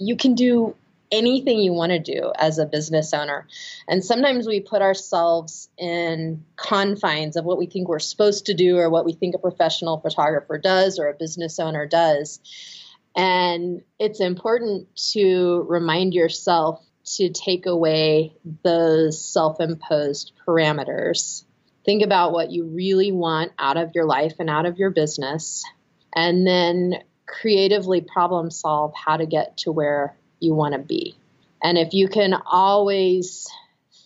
you can do anything you want to do as a business owner. And sometimes we put ourselves in confines of what we think we're supposed to do or what we think a professional photographer does or a business owner does. And it's important to remind yourself to take away those self imposed parameters. Think about what you really want out of your life and out of your business, and then creatively problem solve how to get to where you want to be. And if you can always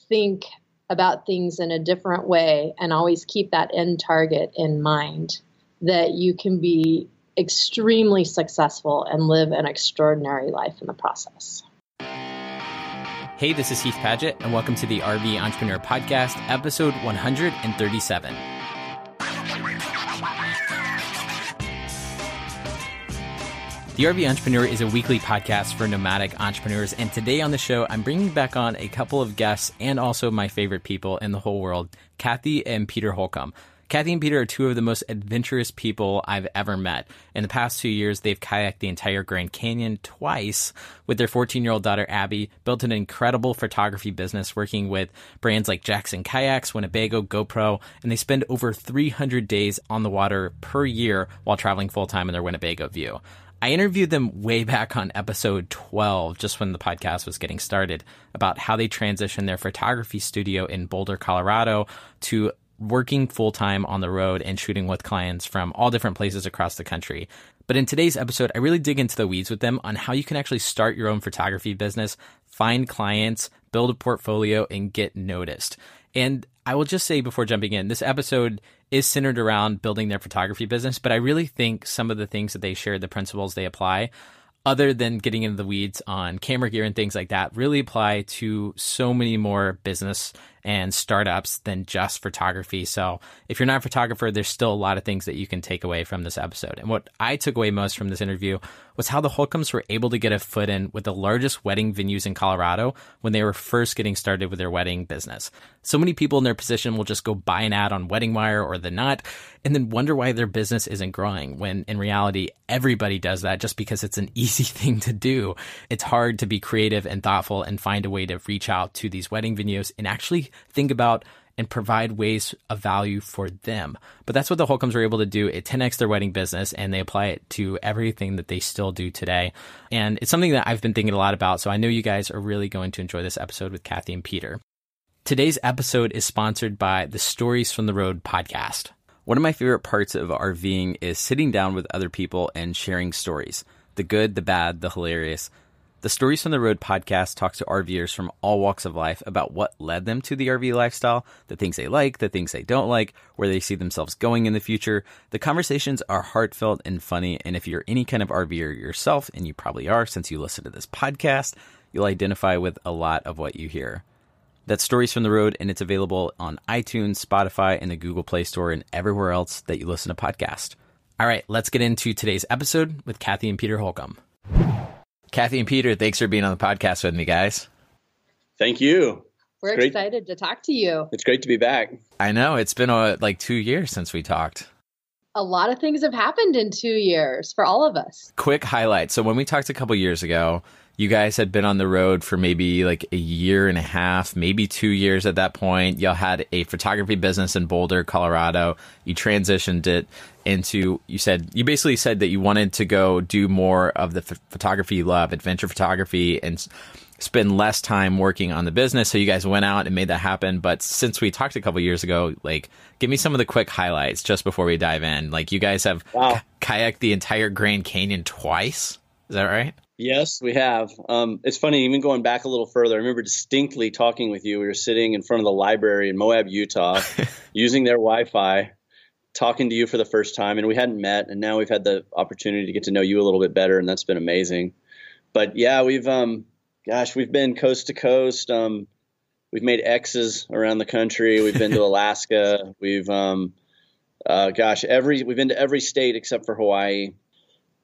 think about things in a different way and always keep that end target in mind, that you can be extremely successful and live an extraordinary life in the process. Hey, this is Heath Padgett, and welcome to the RV Entrepreneur Podcast, episode 137. The RV Entrepreneur is a weekly podcast for nomadic entrepreneurs. And today on the show, I'm bringing back on a couple of guests and also my favorite people in the whole world, Kathy and Peter Holcomb. Kathy and Peter are two of the most adventurous people I've ever met. In the past two years, they've kayaked the entire Grand Canyon twice with their 14 year old daughter, Abby, built an incredible photography business working with brands like Jackson Kayaks, Winnebago, GoPro, and they spend over 300 days on the water per year while traveling full time in their Winnebago view. I interviewed them way back on episode 12, just when the podcast was getting started, about how they transitioned their photography studio in Boulder, Colorado to working full time on the road and shooting with clients from all different places across the country. But in today's episode, I really dig into the weeds with them on how you can actually start your own photography business, find clients, build a portfolio, and get noticed. And I will just say before jumping in, this episode is centered around building their photography business, but I really think some of the things that they share, the principles they apply, other than getting into the weeds on camera gear and things like that, really apply to so many more business and startups than just photography. So if you're not a photographer, there's still a lot of things that you can take away from this episode. And what I took away most from this interview was how the Holcombs were able to get a foot in with the largest wedding venues in Colorado when they were first getting started with their wedding business. So many people in their position will just go buy an ad on Wedding Wire or The Knot and then wonder why their business isn't growing when in reality, everybody does that just because it's an easy thing to do. It's hard to be creative and thoughtful and find a way to reach out to these wedding venues and actually think about and provide ways of value for them. But that's what the Holcombs were able to do. It 10x their wedding business and they apply it to everything that they still do today. And it's something that I've been thinking a lot about. So I know you guys are really going to enjoy this episode with Kathy and Peter. Today's episode is sponsored by the Stories from the Road podcast. One of my favorite parts of RVing is sitting down with other people and sharing stories the good, the bad, the hilarious. The Stories from the Road podcast talks to RVers from all walks of life about what led them to the RV lifestyle, the things they like, the things they don't like, where they see themselves going in the future. The conversations are heartfelt and funny, and if you're any kind of RVer yourself, and you probably are since you listen to this podcast, you'll identify with a lot of what you hear. That's Stories from the Road, and it's available on iTunes, Spotify, and the Google Play Store, and everywhere else that you listen to podcasts. All right, let's get into today's episode with Kathy and Peter Holcomb. Kathy and Peter, thanks for being on the podcast with me, guys. Thank you. We're excited to talk to you. It's great to be back. I know it's been uh, like two years since we talked. A lot of things have happened in two years for all of us. Quick highlight. So when we talked a couple years ago, you guys had been on the road for maybe like a year and a half, maybe two years at that point. Y'all had a photography business in Boulder, Colorado. You transitioned it into, you said, you basically said that you wanted to go do more of the ph- photography you love, adventure photography, and spend less time working on the business. So you guys went out and made that happen. But since we talked a couple years ago, like, give me some of the quick highlights just before we dive in. Like, you guys have Wow. kayaked the entire Grand Canyon twice. Is that right? Yes, we have. Um, it's funny, even going back a little further, I remember distinctly talking with you. We were sitting in front of the library in Moab, Utah, using their Wi Fi, talking to you for the first time. And we hadn't met. And now we've had the opportunity to get to know you a little bit better. And that's been amazing. But yeah, we've, um, gosh, we've been coast to coast. Um, we've made X's around the country. We've been to Alaska. We've, um, uh, gosh, every, we've been to every state except for Hawaii.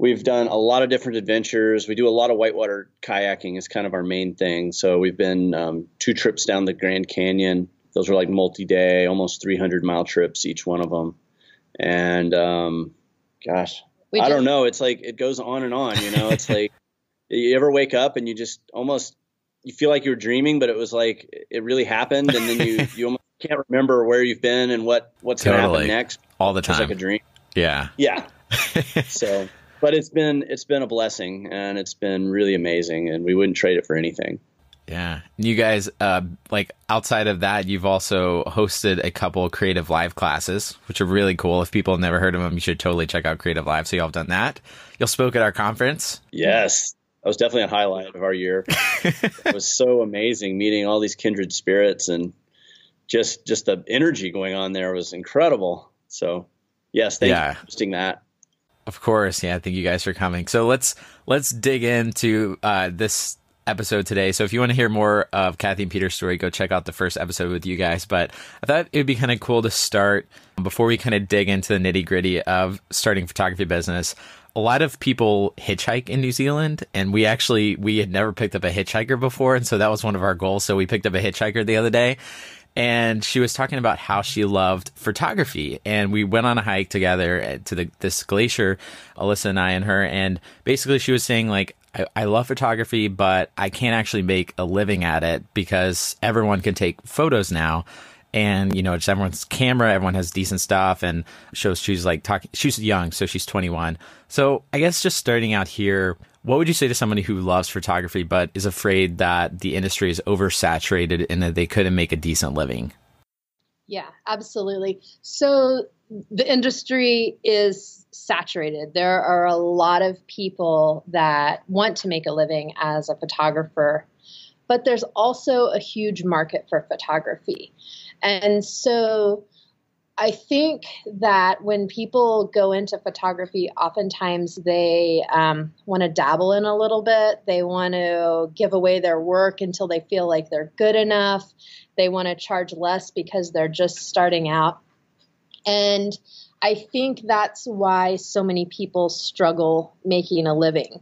We've done a lot of different adventures. We do a lot of whitewater kayaking is kind of our main thing. So we've been um, two trips down the Grand Canyon. Those were like multi-day, almost 300 mile trips each one of them. And um, gosh, We I just- don't know. It's like it goes on and on. You know, it's like You ever wake up and you just almost you feel like you're dreaming, but it was like it really happened, and then you you almost can't remember where you've been and what what's Totally. going to happen next. All the time, It's like a dream. yeah. Yeah. so, but it's been it's been a blessing, and it's been really amazing, and we wouldn't trade it for anything. Yeah. And You guys, uh, like outside of that, you've also hosted a couple creative live classes, which are really cool. If people have never heard of them, you should totally check out Creative Live. So y'all have done that. You'll spoke at our conference. Yes. That was definitely a highlight of our year. it was so amazing meeting all these kindred spirits and just just the energy going on there was incredible. So, yes, thank Yeah. you for hosting that. Of course, yeah. Thank you guys for coming. So let's let's dig into uh, this episode today. So if you want to hear more of Kathy and Peter's story, go check out the first episode with you guys. But I thought it would be kind of cool to start before we kind of dig into the nitty gritty of starting photography business. A lot of people hitchhike in New Zealand, and we actually we had never picked up a hitchhiker before, and so that was one of our goals. So we picked up a hitchhiker the other day, and she was talking about how she loved photography. And we went on a hike together to the, this glacier alyssa and i and her. And basically she was saying like I, I love photography but i can't actually make a living at it because everyone can take photos now and you know it's everyone's camera everyone has decent stuff and shows she's like talking she's young so she's 21 so i guess just starting out here what would you say to somebody who loves photography but is afraid that the industry is oversaturated and that they couldn't make a decent living Yeah, absolutely. So the industry is saturated. There are a lot of people that want to make a living as a photographer, but there's also a huge market for photography. And so I think that when people go into photography, oftentimes they um, want to dabble in a little bit. They want to give away their work until they feel like they're good enough. They want to charge less because they're just starting out. And I think that's why so many people struggle making a living.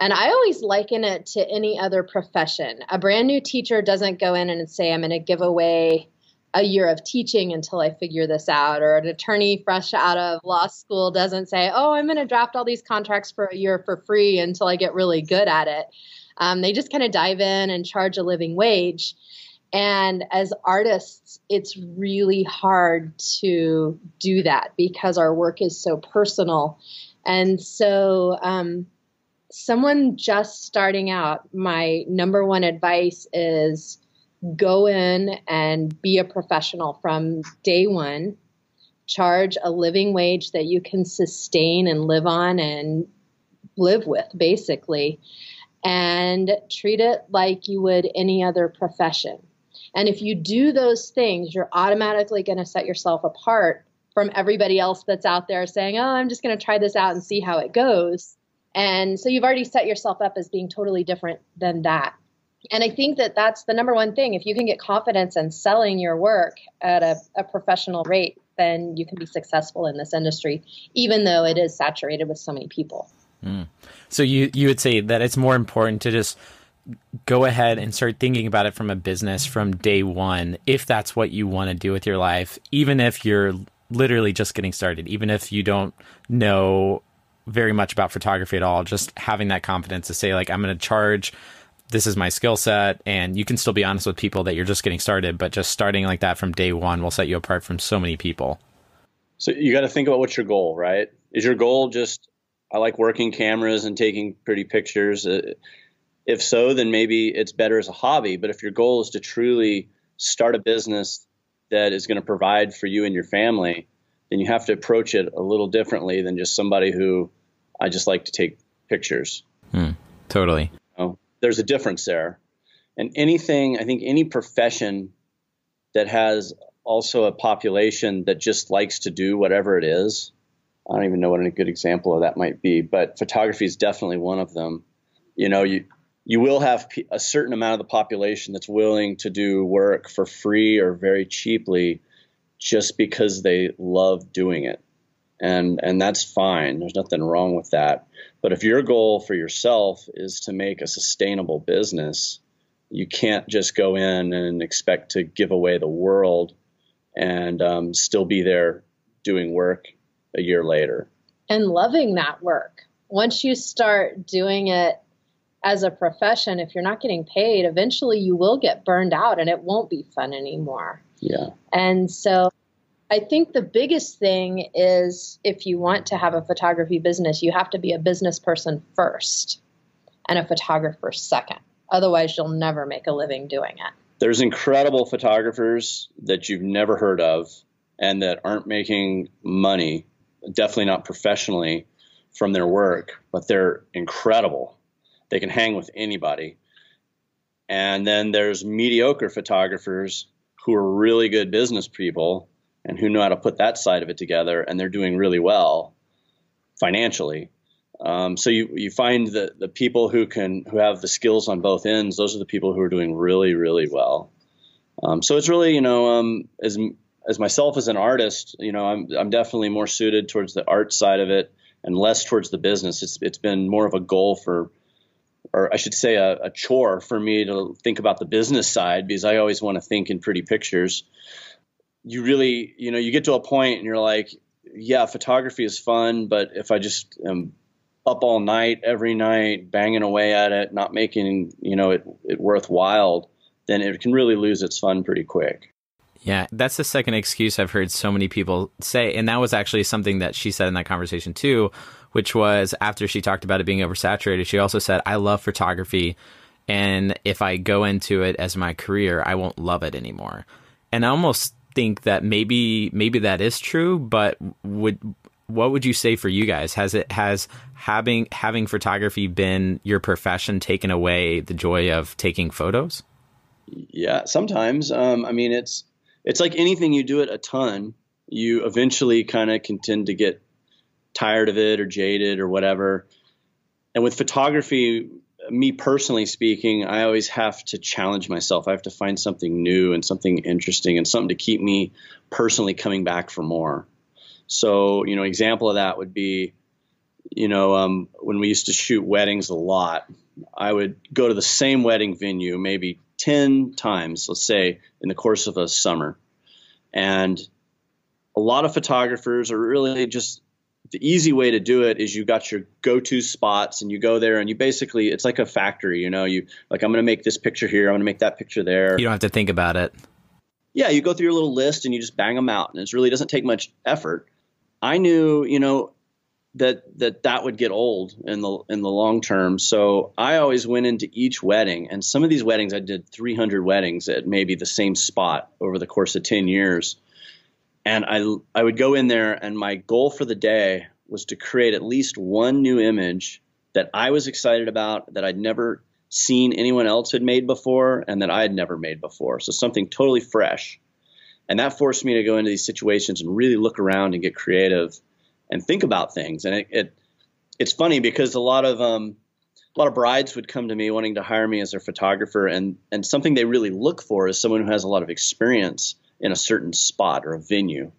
And I always liken it to any other profession. A brand new teacher doesn't go in and say, I'm going to give away a year of teaching until I figure this out. Or an attorney fresh out of law school doesn't say, Oh, I'm going to draft all these contracts for a year for free until I get really good at it. Um, they just kind of dive in and charge a living wage. And as artists, it's really hard to do that because our work is so personal. And so, um, someone just starting out, my number one advice is go in and be a professional from day one. Charge a living wage that you can sustain and live on and live with, basically, and treat it like you would any other profession. And if you do those things, you're automatically going to set yourself apart from everybody else that's out there saying, oh, I'm just going to try this out and see how it goes. And so you've already set yourself up as being totally different than that. And I think that that's the number one thing. If you can get confidence in selling your work at a, a professional rate, then you can be successful in this industry, even though it is saturated with so many people. Hmm. So you you would say that it's more important to just go ahead and start thinking about it from a business from day one, if that's what you want to do with your life, even if you're literally just getting started, even if you don't know very much about photography at all, just having that confidence to say like I'm going to charge this is my skill set and you can still be honest with people that you're just getting started, but just starting like that from day one will set you apart from so many people. So you got to think about what's your goal, right? Is your goal just I like working cameras and taking pretty pictures? Uh, if so, then maybe it's better as a hobby. But if your goal is to truly start a business that is going to provide for you and your family, then you have to approach it a little differently than just somebody who I just like to take pictures. Totally. know, there's a difference there. And anything, I think any profession that has also a population that just likes to do whatever it is, I don't even know what a good example of that might be, but photography is definitely one of them. You know, you you will have a certain amount of the population that's willing to do work for free or very cheaply just because they love doing it. And and that's fine. There's nothing wrong with that. But if your goal for yourself is to make a sustainable business, you can't just go in and expect to give away the world and um, still be there doing work a year later. and loving that work. Once you start doing it as a profession, if you're not getting paid, eventually you will get burned out and it won't be fun anymore. Yeah. And so I think the biggest thing is if you want to have a photography business, you have to be a business person first and a photographer second. Otherwise, you'll never make a living doing it. There's incredible photographers that you've never heard of and that aren't making money, definitely not professionally from their work, but they're incredible. They can hang with anybody. And then there's mediocre photographers who are really good business people and who know how to put that side of it together, and they're doing really well financially. Um, so you you find that the people who can who have the skills on both ends, those are the people who are doing really really well. Um, so it's really you know um, as as myself as an artist, you know I'm I'm definitely more suited towards the art side of it and less towards the business. It's it's been more of a goal for or I should say a, a, chore for me to think about the business side because I always want to think in pretty pictures. You really, you know, you get to a point and you're like, yeah, photography is fun, but if I just am up all night every night, banging away at it, not making, you know, it, it worthwhile, then it can really lose its fun pretty quick. Yeah, that's the second excuse I've heard so many people say. And that was actually something that she said in that conversation too, which was after she talked about it being oversaturated, she also said, I love photography. And if I go into it as my career, I won't love it anymore. And I almost think that maybe maybe that is true, but would what would you say for you guys? Has it has having having photography been your profession taken away the joy of taking photos? Yeah, sometimes. Um, I mean, it's it's like anything you do it a ton, you eventually kind of can tend to get tired of it or jaded or whatever. And with photography, me personally speaking, I always have to challenge myself. I have to find something new and something interesting and something to keep me personally coming back for more. So, you know, example of that would be, you know, um, when we used to shoot weddings a lot, I would go to the same wedding venue maybe 10 times, let's say, in the course of a summer. And a lot of photographers are really just the easy way to do it is you got your go-to spots and you go there and you basically it's like a factory you know you like i'm going to make this picture here i'm going to make that picture there. You don't have to think about it. Yeah you go through your little list and you just bang them out and it really doesn't take much effort. I knew you know that that that would get old in the in the long term so i always went into each wedding and some of these weddings i did 300 weddings at maybe the same spot over the course of 10 years and I I would go in there and my goal for the day was to create at least one new image that I was excited about that I'd never seen anyone else had made before and that I had never made before. So something totally fresh. And that forced me to go into these situations and really look around and get creative and think about things. And it, it it's funny because a lot of um, a lot of brides would come to me wanting to hire me as their photographer and and something they really look for is someone who has a lot of experience in a certain spot or a venue.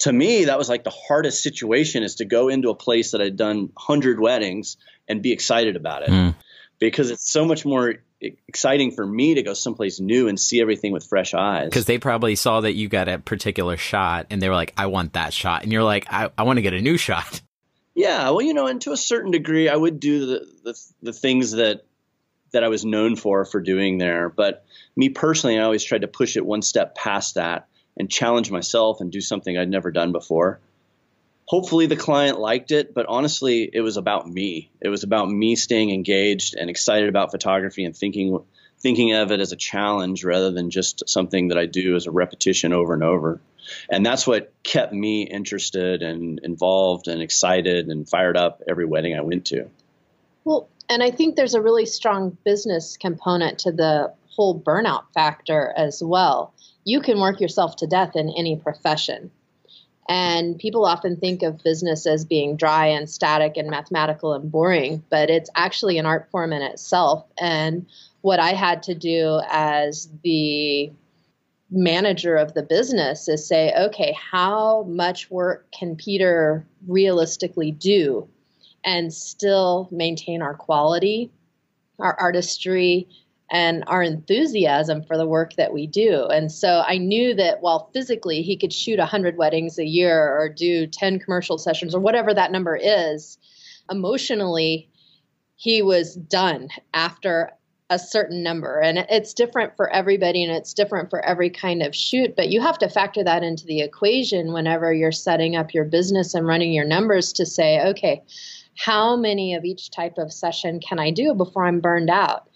To me, that was like the hardest situation is to go into a place that I'd done 100 weddings and be excited about it. Mm. Because it's so much more exciting for me to go someplace new and see everything with fresh eyes. Because they probably saw that you got a particular shot and they were like, I want that shot. And you're like, I, I want to get a new shot. Yeah, well, you know, and to a certain degree, I would do the, the, the things that that I was known for for doing there. But me personally, I always tried to push it one step past that and challenge myself and do something I'd never done before. Hopefully, the client liked it, but honestly, it was about me. It was about me staying engaged and excited about photography and thinking thinking of it as a challenge rather than just something that I do as a repetition over and over. And that's what kept me interested and involved and excited and fired up every wedding I went to. Well, and I think there's a really strong business component to the whole burnout factor as well. You can work yourself to death in any profession. And people often think of business as being dry and static and mathematical and boring, but it's actually an art form in itself. And what I had to do as the manager of the business is say, okay, how much work can Peter realistically do and still maintain our quality, our artistry, and our enthusiasm for the work that we do. And so I knew that while physically he could shoot 100 weddings a year or do 10 commercial sessions or whatever that number is, emotionally, he was done after a certain number and it's different for everybody and it's different for every kind of shoot but you have to factor that into the equation whenever you're setting up your business and running your numbers to say okay how many of each type of session can i do before i'm burned out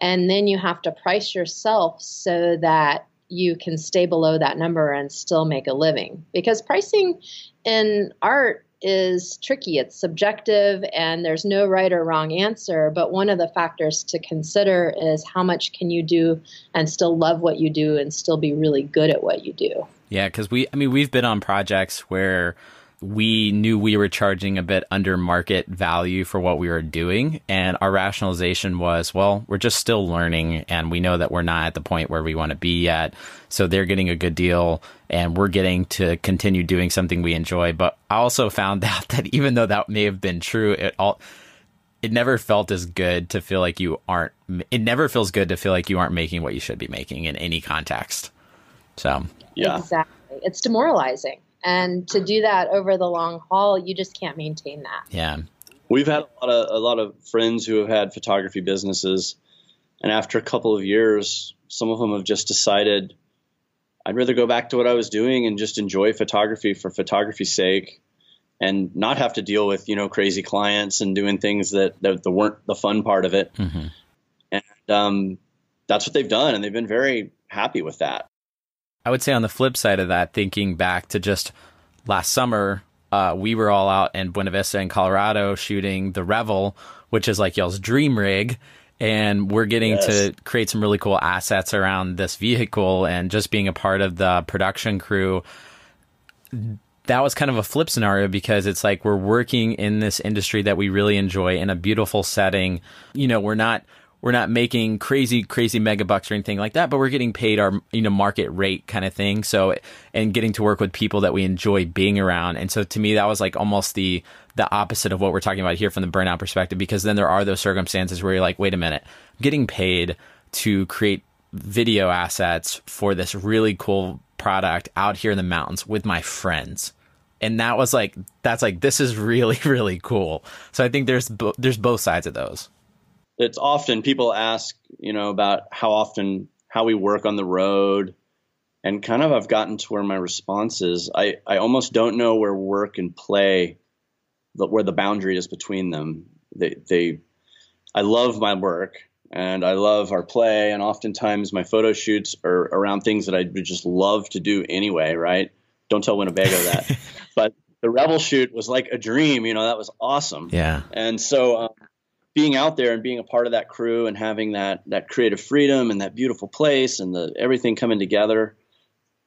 and then you have to price yourself so that you can stay below that number and still make a living because pricing in art is tricky. It's subjective and there's no right or wrong answer. But one of the factors to consider is how much can you do and still love what you do and still be really good at what you do. Yeah, because we, I mean, we've been on projects where we knew we were charging a bit under market value for what we were doing. And our rationalization was, well, we're just still learning and we know that we're not at the point where we want to be yet. So they're getting a good deal and we're getting to continue doing something we enjoy. But I also found out that even though that may have been true, it all, it never felt as good to feel like you aren't, it never feels good to feel like you aren't making what you should be making in any context. So, yeah. Exactly. It's demoralizing. And to do that over the long haul, you just can't maintain that. Yeah. We've had a lot of a lot of friends who have had photography businesses, and after a couple of years, some of them have just decided I'd rather go back to what I was doing and just enjoy photography for photography's sake, and not have to deal with you know crazy clients and doing things that that, that weren't the fun part of it. Mm-hmm. And um, that's what they've done, and they've been very happy with that. I would say on the flip side of that, thinking back to just last summer, uh, we were all out in Buena Vista in Colorado shooting the Revel, which is like y'all's dream rig. And we're getting yes. to create some really cool assets around this vehicle and just being a part of the production crew. That was kind of a flip scenario because it's like we're working in this industry that we really enjoy in a beautiful setting. You know, we're not we're not making crazy crazy mega bucks or anything like that but we're getting paid our you know market rate kind of thing. So and getting to work with people that we enjoy being around. And so to me that was like almost the the opposite of what we're talking about here from the burnout perspective because then there are those circumstances where you're like wait a minute I'm getting paid to create video assets for this really cool product out here in the mountains with my friends. And that was like that's like this is really really cool. So i think there's bo- there's both sides of those it's often people ask, you know, about how often how we work on the road, and kind of I've gotten to where my response is I I almost don't know where work and play, the, where the boundary is between them. They they, I love my work and I love our play, and oftentimes my photo shoots are around things that I would just love to do anyway. Right? Don't tell Winnebago that, but the Revel shoot was like a dream. You know, that was awesome. Yeah. And so. Um, being out there and being a part of that crew and having that that creative freedom and that beautiful place and the everything coming together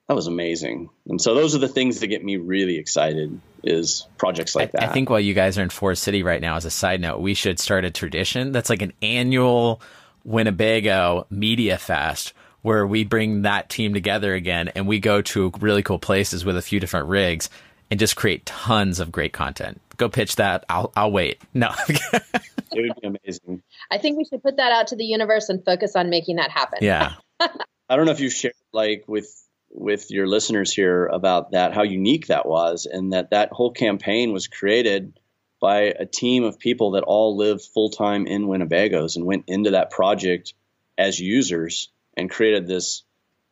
that was amazing. And so those are the things that get me really excited is projects like I, that. i think while you guys are in forest city right now as a side note we should start a tradition that's like an annual winnebago media fest where we bring that team together again and we go to really cool places with a few different rigs and just create tons of great content. Go pitch that. I'll i'll wait. No it would be amazing. I think we should put that out to the universe and focus on making that happen. Yeah. I don't know if you shared like with with your listeners here about that how unique that was and that that whole campaign was created by a team of people that all lived full time in Winnebagos and went into that project as users and created this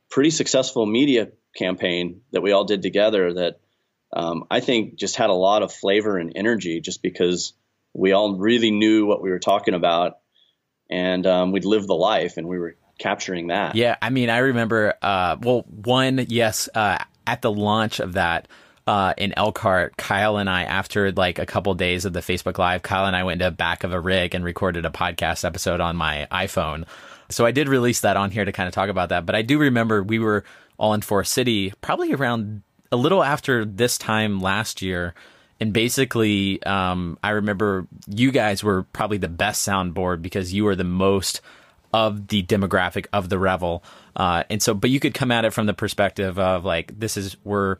pretty successful media campaign that we all did together that um, I think just had a lot of flavor and energy just because we all really knew what we were talking about, and um, we'd lived the life, and we were capturing that. Yeah, I mean, I remember. Uh, well, one, yes, uh, at the launch of that. Uh, in Elkhart, Kyle and I, after like a couple days of the Facebook Live, Kyle and I went to back of a rig and recorded a podcast episode on my iPhone. So I did release that on here to kind of talk about that. But I do remember we were all in Forest City, probably around a little after this time last year, and basically, um, I remember you guys were probably the best soundboard because you were the most of the demographic of the revel. Uh, and so, but you could come at it from the perspective of like, this is, we're,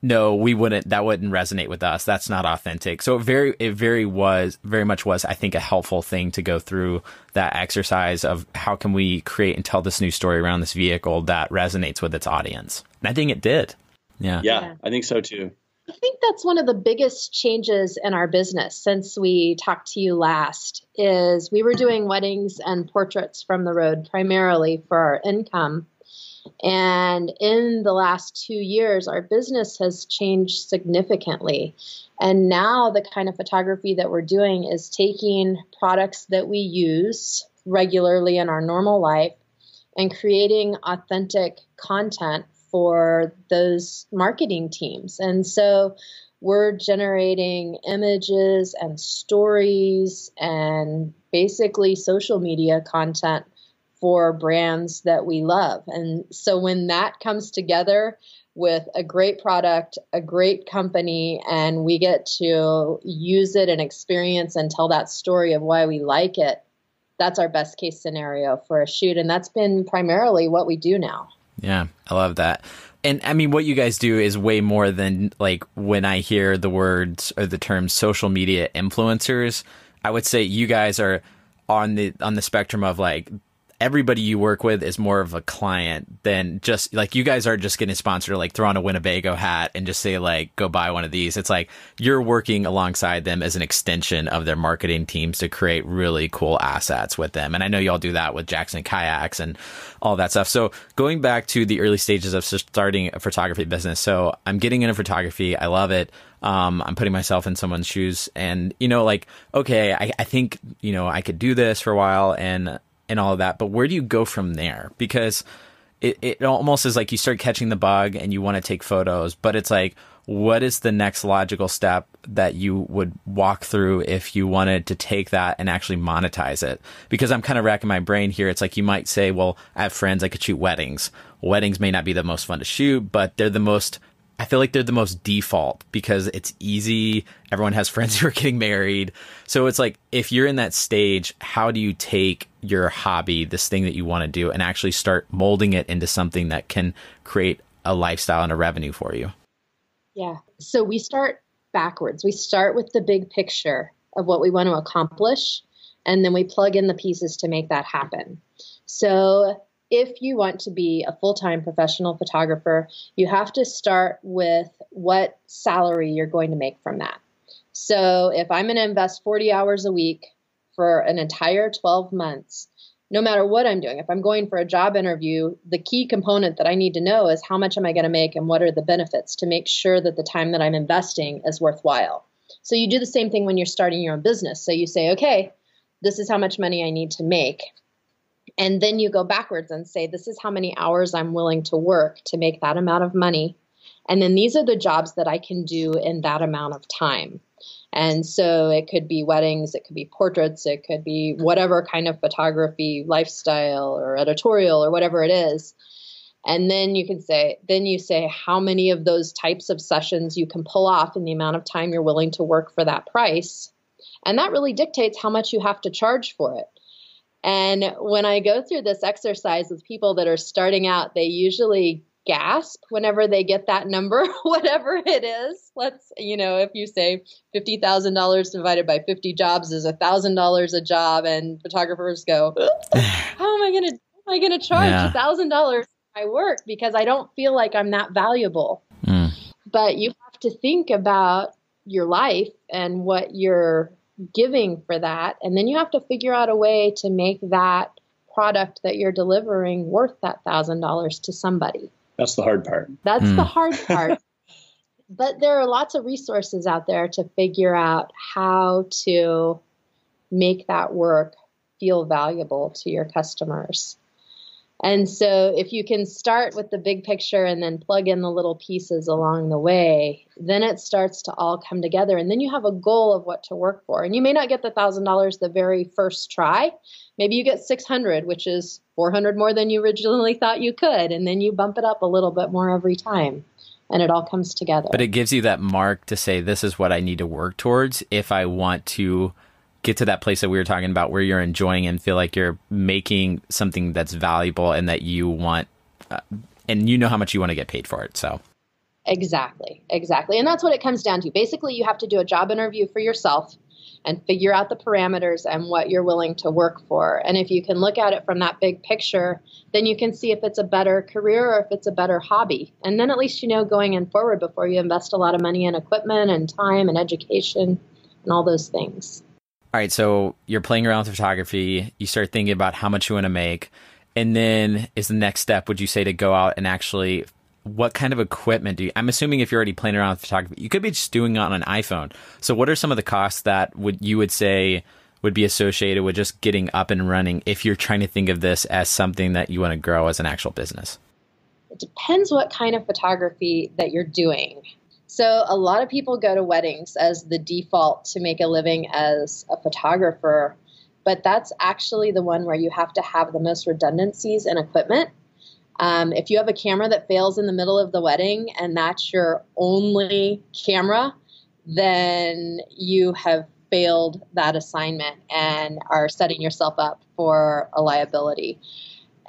no, we wouldn't, that wouldn't resonate with us. That's not authentic. So it very, it very was, very much was, I think, a helpful thing to go through that exercise of how can we create and tell this new story around this vehicle that resonates with its audience. And I think it did. Yeah. Yeah, I think so too I think that's one of the biggest changes in our business since we talked to you last is we were doing weddings and portraits from the road primarily for our income. And in the last two years, our business has changed significantly. And now the kind of photography that we're doing is taking products that we use regularly in our normal life and creating authentic content for those marketing teams. And so we're generating images and stories and basically social media content for brands that we love. And so when that comes together with a great product, a great company, and we get to use it and experience and tell that story of why we like it, that's our best case scenario for a shoot. And that's been primarily what we do now. Yeah, I love that. And I mean, what you guys do is way more than like when I hear the words or the term social media influencers. I would say you guys are on the on the spectrum of like everybody you work with is more of a client than just like you guys are just getting sponsored like throw on a Winnebago hat and just say like go buy one of these. It's like you're working alongside them as an extension of their marketing teams to create really cool assets with them. And I know y'all do that with Jackson kayaks and all that stuff. So going back to the early stages of starting a photography business. So I'm getting into photography. I love it. Um, I'm putting myself in someone's shoes and, you know, like, okay, I, I think, you know, I could do this for a while and and all of that. But where do you go from there? Because it, it almost is like you start catching the bug and you want to take photos, but it's like, what is the next logical step that you would walk through if you wanted to take that and actually monetize it? Because I'm kind of racking my brain here. It's like you might say, well, I have friends, I could shoot weddings. Weddings may not be the most fun to shoot, but they're the most I feel like they're the most default because it's easy. Everyone has friends who are getting married. So it's like, if you're in that stage, how do you take your hobby, this thing that you want to do, and actually start molding it into something that can create a lifestyle and a revenue for you? Yeah. So we start backwards. We start with the big picture of what we want to accomplish, and then we plug in the pieces to make that happen. So if you want to be a full time professional photographer, you have to start with what salary you're going to make from that. So if I'm going to invest 40 hours a week for an entire 12 months, no matter what I'm doing, if I'm going for a job interview, the key component that I need to know is how much am I going to make and what are the benefits to make sure that the time that I'm investing is worthwhile. So you do the same thing when you're starting your own business. So you say, okay, this is how much money I need to make and then you go backwards and say, this is how many hours I'm willing to work to make that amount of money. And then these are the jobs that I can do in that amount of time. And so it could be weddings, it could be portraits, it could be whatever kind of photography, lifestyle, or editorial, or whatever it is. And then you can say, then you say how many of those types of sessions you can pull off in the amount of time you're willing to work for that price. And that really dictates how much you have to charge for it. And when I go through this exercise with people that are starting out, they usually gasp whenever they get that number, whatever it is. Let's, you know, if you say $50,000 divided by 50 jobs is $1,000 a job, and photographers go, how am I going to, am I going to charge yeah. $1,000 my work because I don't feel like I'm that valuable. Mm. But you have to think about your life and what you're giving for that. And then you have to figure out a way to make that product that you're delivering worth that thousand dollars to somebody. That's the hard part. That's mm. the hard part. but there are lots of resources out there to figure out how to make that work feel valuable to your customers. And so, if you can start with the big picture and then plug in the little pieces along the way, then it starts to all come together. And then you have a goal of what to work for. And you may not get the thousand dollars the very first try. Maybe you get 600, which is 400 more than you originally thought you could. And then you bump it up a little bit more every time. And it all comes together. But it gives you that mark to say, this is what I need to work towards if I want to get to that place that we were talking about where you're enjoying and feel like you're making something that's valuable and that you want uh, and you know how much you want to get paid for it so exactly exactly and that's what it comes down to basically you have to do a job interview for yourself and figure out the parameters and what you're willing to work for. And if you can look at it from that big picture, then you can see if it's a better career or if it's a better hobby. And then at least you know going in forward before you invest a lot of money in equipment and time and education and all those things. All right, so you're playing around with photography, you start thinking about how much you want to make, and then is the next step would you say to go out and actually what kind of equipment do you I'm assuming if you're already playing around with photography, you could be just doing it on an iPhone. So what are some of the costs that would you would say would be associated with just getting up and running if you're trying to think of this as something that you want to grow as an actual business? It depends what kind of photography that you're doing. So, a lot of people go to weddings as the default to make a living as a photographer, but that's actually the one where you have to have the most redundancies in equipment. Um, if you have a camera that fails in the middle of the wedding and that's your only camera, then you have failed that assignment and are setting yourself up for a liability.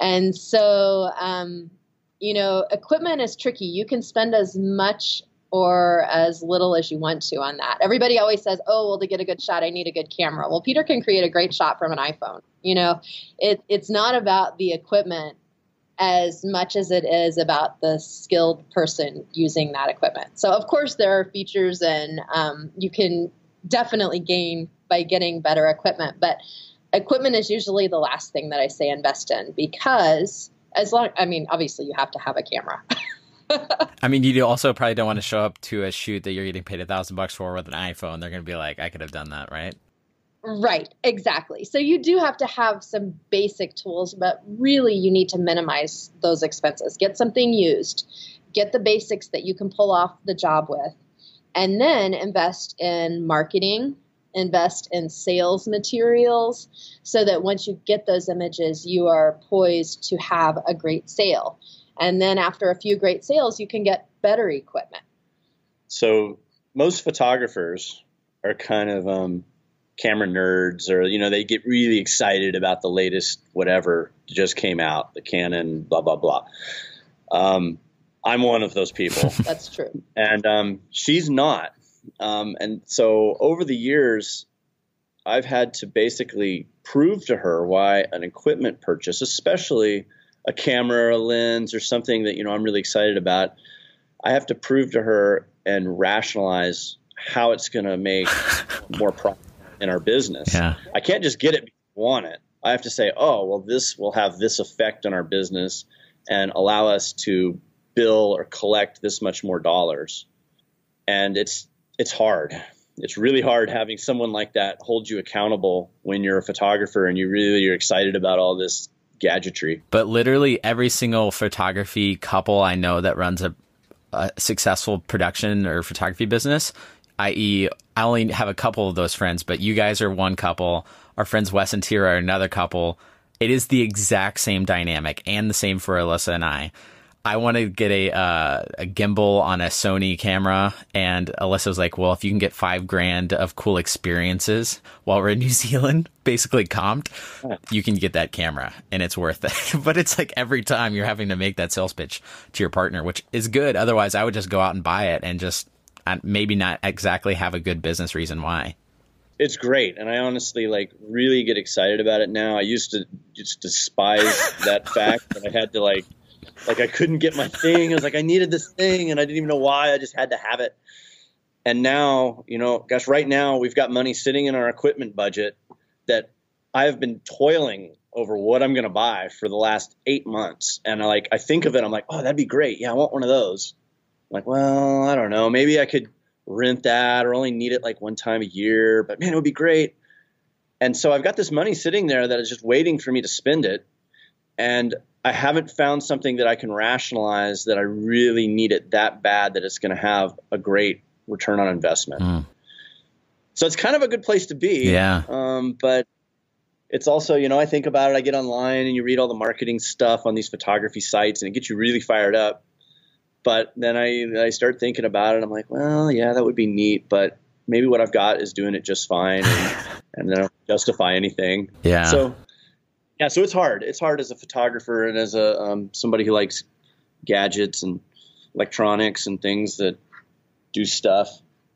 And so, um, you know, equipment is tricky. You can spend as much or as little as you want to on that. Everybody always says, "Oh, well, to get a good shot, I need a good camera." Well, Peter can create a great shot from an iPhone. You know, it, it's not about the equipment as much as it is about the skilled person using that equipment. So, of course, there are features, and um, you can definitely gain by getting better equipment. But equipment is usually the last thing that I say invest in because, as long, I mean, obviously, you have to have a camera. I mean, you also probably don't want to show up to a shoot that you're getting paid a thousand bucks for with an iPhone. They're going to be like, I could have done that, right? Right, exactly. So you do have to have some basic tools, but really you need to minimize those expenses. Get something used, get the basics that you can pull off the job with, and then invest in marketing, invest in sales materials so that once you get those images, you are poised to have a great sale. And then after a few great sales, you can get better equipment. So most photographers are kind of um, camera nerds, or you know, they get really excited about the latest whatever just came out, the Canon, blah blah blah. Um, I'm one of those people. That's true. And um, she's not. Um, and so over the years, I've had to basically prove to her why an equipment purchase, especially a camera or a lens or something that you know I'm really excited about, I have to prove to her and rationalize how it's going to make more profit in our business. Yeah. I can't just get it because I want it. I have to say, oh, well, this will have this effect on our business and allow us to bill or collect this much more dollars. And it's it's hard. It's really hard having someone like that hold you accountable when you're a photographer and you really you're excited about all this gadgetry. But literally every single photography couple I know that runs a, a successful production or photography business, i.e., I only have a couple of those friends, but you guys are one couple. Our friends Wes and Tira are another couple. It is the exact same dynamic, and the same for Alyssa and I. I want to get a uh, a gimbal on a Sony camera, and Alyssa was like, "Well, if you can get five grand of cool experiences while we're in New Zealand, basically comped, you can get that camera, and it's worth it." but it's like every time you're having to make that sales pitch to your partner, which is good. Otherwise, I would just go out and buy it and just maybe not exactly have a good business reason why. It's great, and I honestly like really get excited about it now. I used to just despise that fact that I had to like like I couldn't get my thing. I was like, I needed this thing and I didn't even know why. I just had to have it. And now, you know, gosh, right now we've got money sitting in our equipment budget that I've been toiling over what I'm going to buy for the last eight months. And I like, I think of it, I'm like, oh, that'd be great. Yeah, I want one of those. I'm like, well, I don't know. Maybe I could rent that or only need it like one time a year, but man, it would be great. And so I've got this money sitting there that is just waiting for me to spend it. And I haven't found something that I can rationalize that I really need it that bad that it's going to have a great return on investment. Mm. So it's kind of a good place to be. Yeah. Um, but it's also, you know, I think about it. I get online and you read all the marketing stuff on these photography sites, and it gets you really fired up. But then I I start thinking about it. I'm like, well, yeah, that would be neat, but maybe what I've got is doing it just fine, and, and I don't justify anything. Yeah. So yeah, so it's hard. It's hard as a photographer and as a um, somebody who likes gadgets and electronics and things that do stuff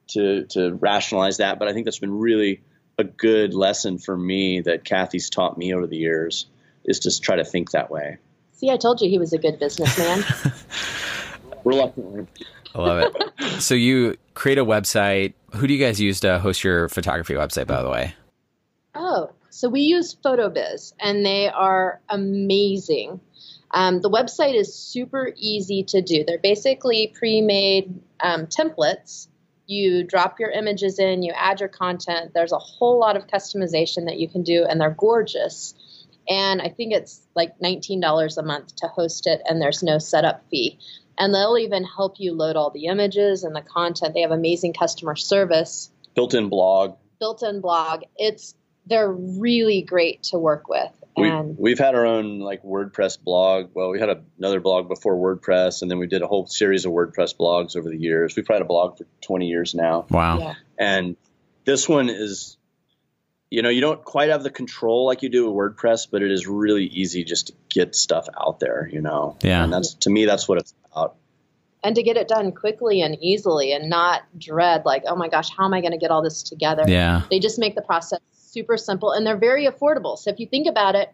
to to rationalize that. But I think that's been really a good lesson for me that Kathy's taught me over the years is to try to think that way. See, I told you he was a good businessman. Reluctantly. I love it. so you create a website. Who do you guys use to host your photography website, by the way? Oh, so we use PhotoBiz, and they are amazing. Um, the website is super easy to do. They're basically pre-made um, templates. You drop your images in, you add your content. There's a whole lot of customization that you can do, and they're gorgeous. And I think it's like $19 a month to host it, and there's no setup fee. And they'll even help you load all the images and the content. They have amazing customer service, Built-in blog. built-in blog. It's they're really great to work with. We, And we've had our own like WordPress blog. Well, we had a, another blog before WordPress, and then we did a whole series of WordPress blogs over the years. We've had a blog for 20 years now. Wow. yeah. And this one is, you know, you don't quite have the control like you do with WordPress, but it is really easy just to get stuff out there, you know? Yeah. And that's, to me, that's what it's about. and to get it done quickly and easily and not dread like oh my gosh how am i going to get all this together Yeah. they just make the process super simple and they're very affordable so if you think about it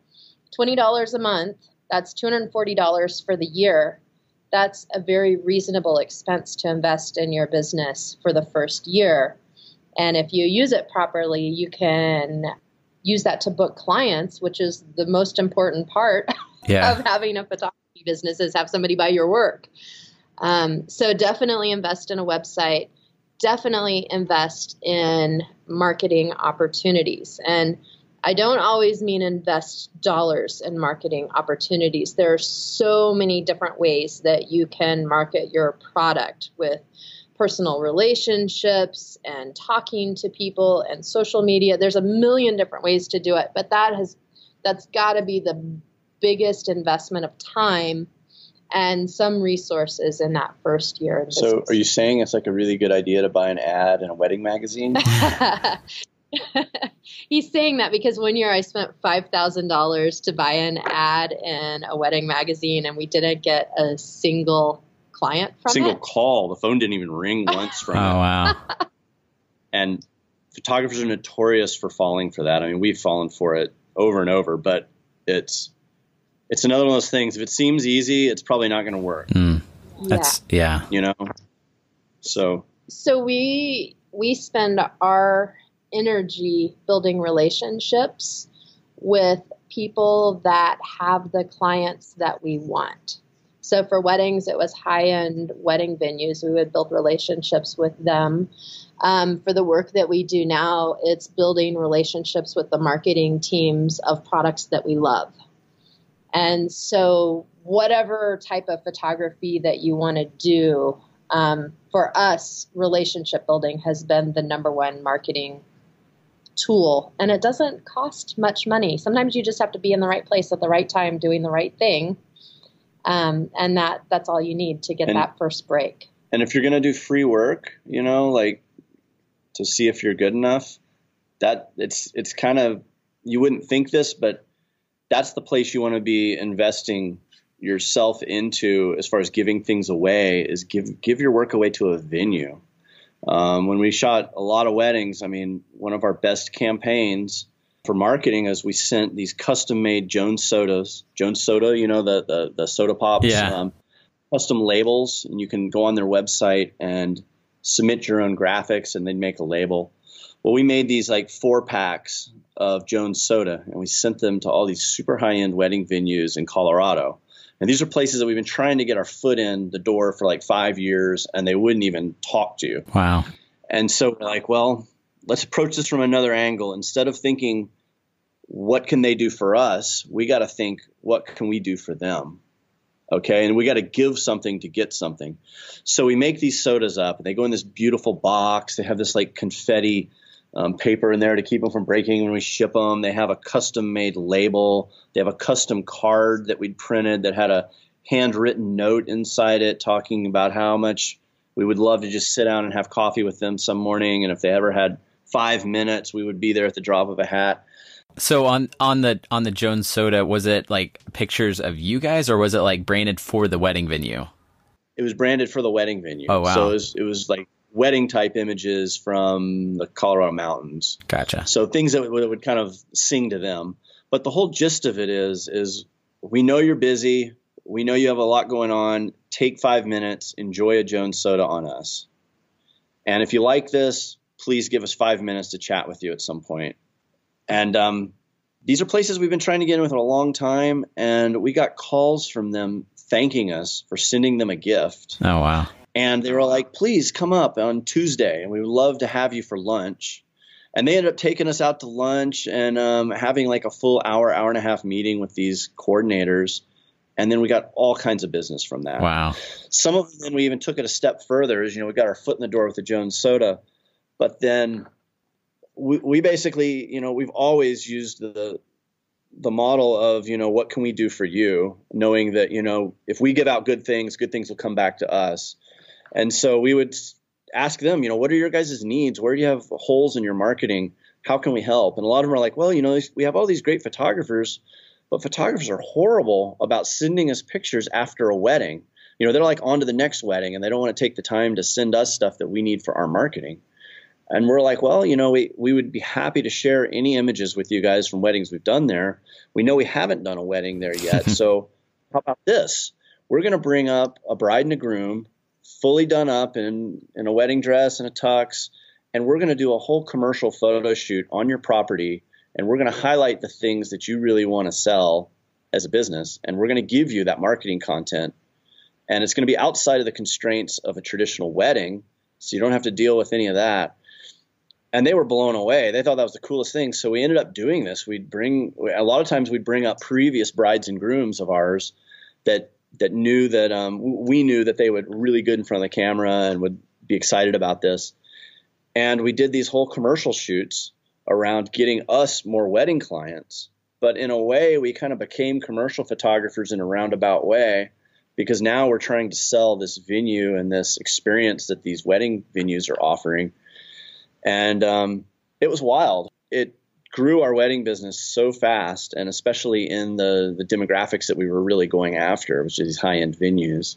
$20 a month that's $240 for the year that's a very reasonable expense to invest in your business for the first year and if you use it properly you can use that to book clients which is the most important part Yeah. of having a photography business is have somebody buy your work. Um, so definitely invest in a website. Definitely invest in marketing opportunities. And I don't always mean invest dollars in marketing opportunities. There are so many different ways that you can market your product with personal relationships and talking to people and social media. There's a million different ways to do it, but that has that's got to be the biggest investment of time and some resources in that first year. Of So are you saying it's like a really good idea to buy an ad in a wedding magazine? He's saying that because one year I spent five thousand dollars to buy an ad in a wedding magazine, and we didn't get a single client from Single it. call. The phone didn't even ring once from Oh it. wow. and photographers are notorious for falling for that. I mean, we've fallen for it over and over, but it's it's another one of those things. If it seems easy, it's probably not going to work. Mm, Yeah. that's yeah. You know. So so we we spend our energy building relationships with people that have the clients that we want so for weddings it was high end wedding venues we would build relationships with them um, for the work that we do now it's building relationships with the marketing teams of products that we love and so whatever type of photography that you want to do um, for us, relationship building has been the number one marketing tool, and it doesn't cost much money. Sometimes you just have to be in the right place at the right time, doing the right thing, um, and that that's all you need to get And- that first break. and if you're going to do free work, you know, like to see if you're good enough, that it's it's kind of you wouldn't think this, but that's the place you want to be investing yourself into as far as giving things away is give give your work away to a venue. Um, when we shot a lot of weddings, I mean, one of our best campaigns for marketing is we sent these custom made Jones sodas, Jones soda, you know, the the, the soda pops, Yeah. um, custom labels, and you can go on their website and submit your own graphics, and they'd make a label. Well, we made these like four packs of Jones soda, and we sent them to all these super high end wedding venues in Colorado. And these are places that we've been trying to get our foot in the door for like five years, and they wouldn't even talk to you. Wow. And so we're like, well, let's approach this from another angle. Instead of thinking, what can they do for us? We got to think, what can we do for them? Okay. And we got to give something to get something. So we make these sodas up and they go in this beautiful box. They have this like confetti um, paper in there to keep them from breaking when we ship them. They have a custom made label. They have a custom card that we'd printed that had a handwritten note inside it talking about how much we would love to just sit down and have coffee with them some morning. And if they ever had five minutes, we would be there at the drop of a hat. So on on the on the Jones Soda, was it like pictures of you guys, or was it like branded for the wedding venue? It was branded for the wedding venue. Oh, wow. So it was, it was like wedding type images from the Colorado mountains. Gotcha. So things that would, would kind of sing to them. But the whole gist of it is is we know you're busy. We know you have a lot going on. Take five minutes, enjoy a Jones soda on us. And if you like this, please give us five minutes to chat with you at some point. And um, these are places we've been trying to get in with for a long time, and we got calls from them thanking us for sending them a gift. Oh wow! And they were like, "Please come up on Tuesday, and we would love to have you for lunch." And they ended up taking us out to lunch and um, having like a full hour, hour and a half meeting with these coordinators. And then we got all kinds of business from that. Wow. Some of them we even took it a step further. Is you know we got our foot in the door with the Jones Soda, but then we, we basically, you know, we've always used the the model of, you know, what can we do for you, knowing that, you know, if we give out good things, good things will come back to us. And so we would ask them, you know, what are your guys' needs? Where do you have holes in your marketing? How can we help? And a lot of them are like, well, you know, we have all these great photographers, but photographers are horrible about sending us pictures after a wedding. You know, they're like on to the next wedding and they don't want to take the time to send us stuff that we need for our marketing. And we're like, well, you know, we, we would be happy to share any images with you guys from weddings we've done there. We know we haven't done a wedding there yet. so how about this? We're going to bring up a bride and a groom fully done up in, in a wedding dress and a tux. And we're going to do a whole commercial photo shoot on your property. And we're going to highlight the things that you really want to sell as a business. And we're going to give you that marketing content. And it's going to be outside of the constraints of a traditional wedding. So you don't have to deal with any of that and they were blown away. They thought that was the coolest thing. So we ended up doing this. We'd bring a lot of times we'd bring up previous brides and grooms of ours that that knew that um, we knew that they would really good in front of the camera and would be excited about this. And we did these whole commercial shoots around getting us more wedding clients. But in a way, we kind of became commercial photographers in a roundabout way because now we're trying to sell this venue and this experience that these wedding venues are offering and um, it was wild. It grew our wedding business so fast, and especially in the the demographics that we were really going after, which is these high end venues.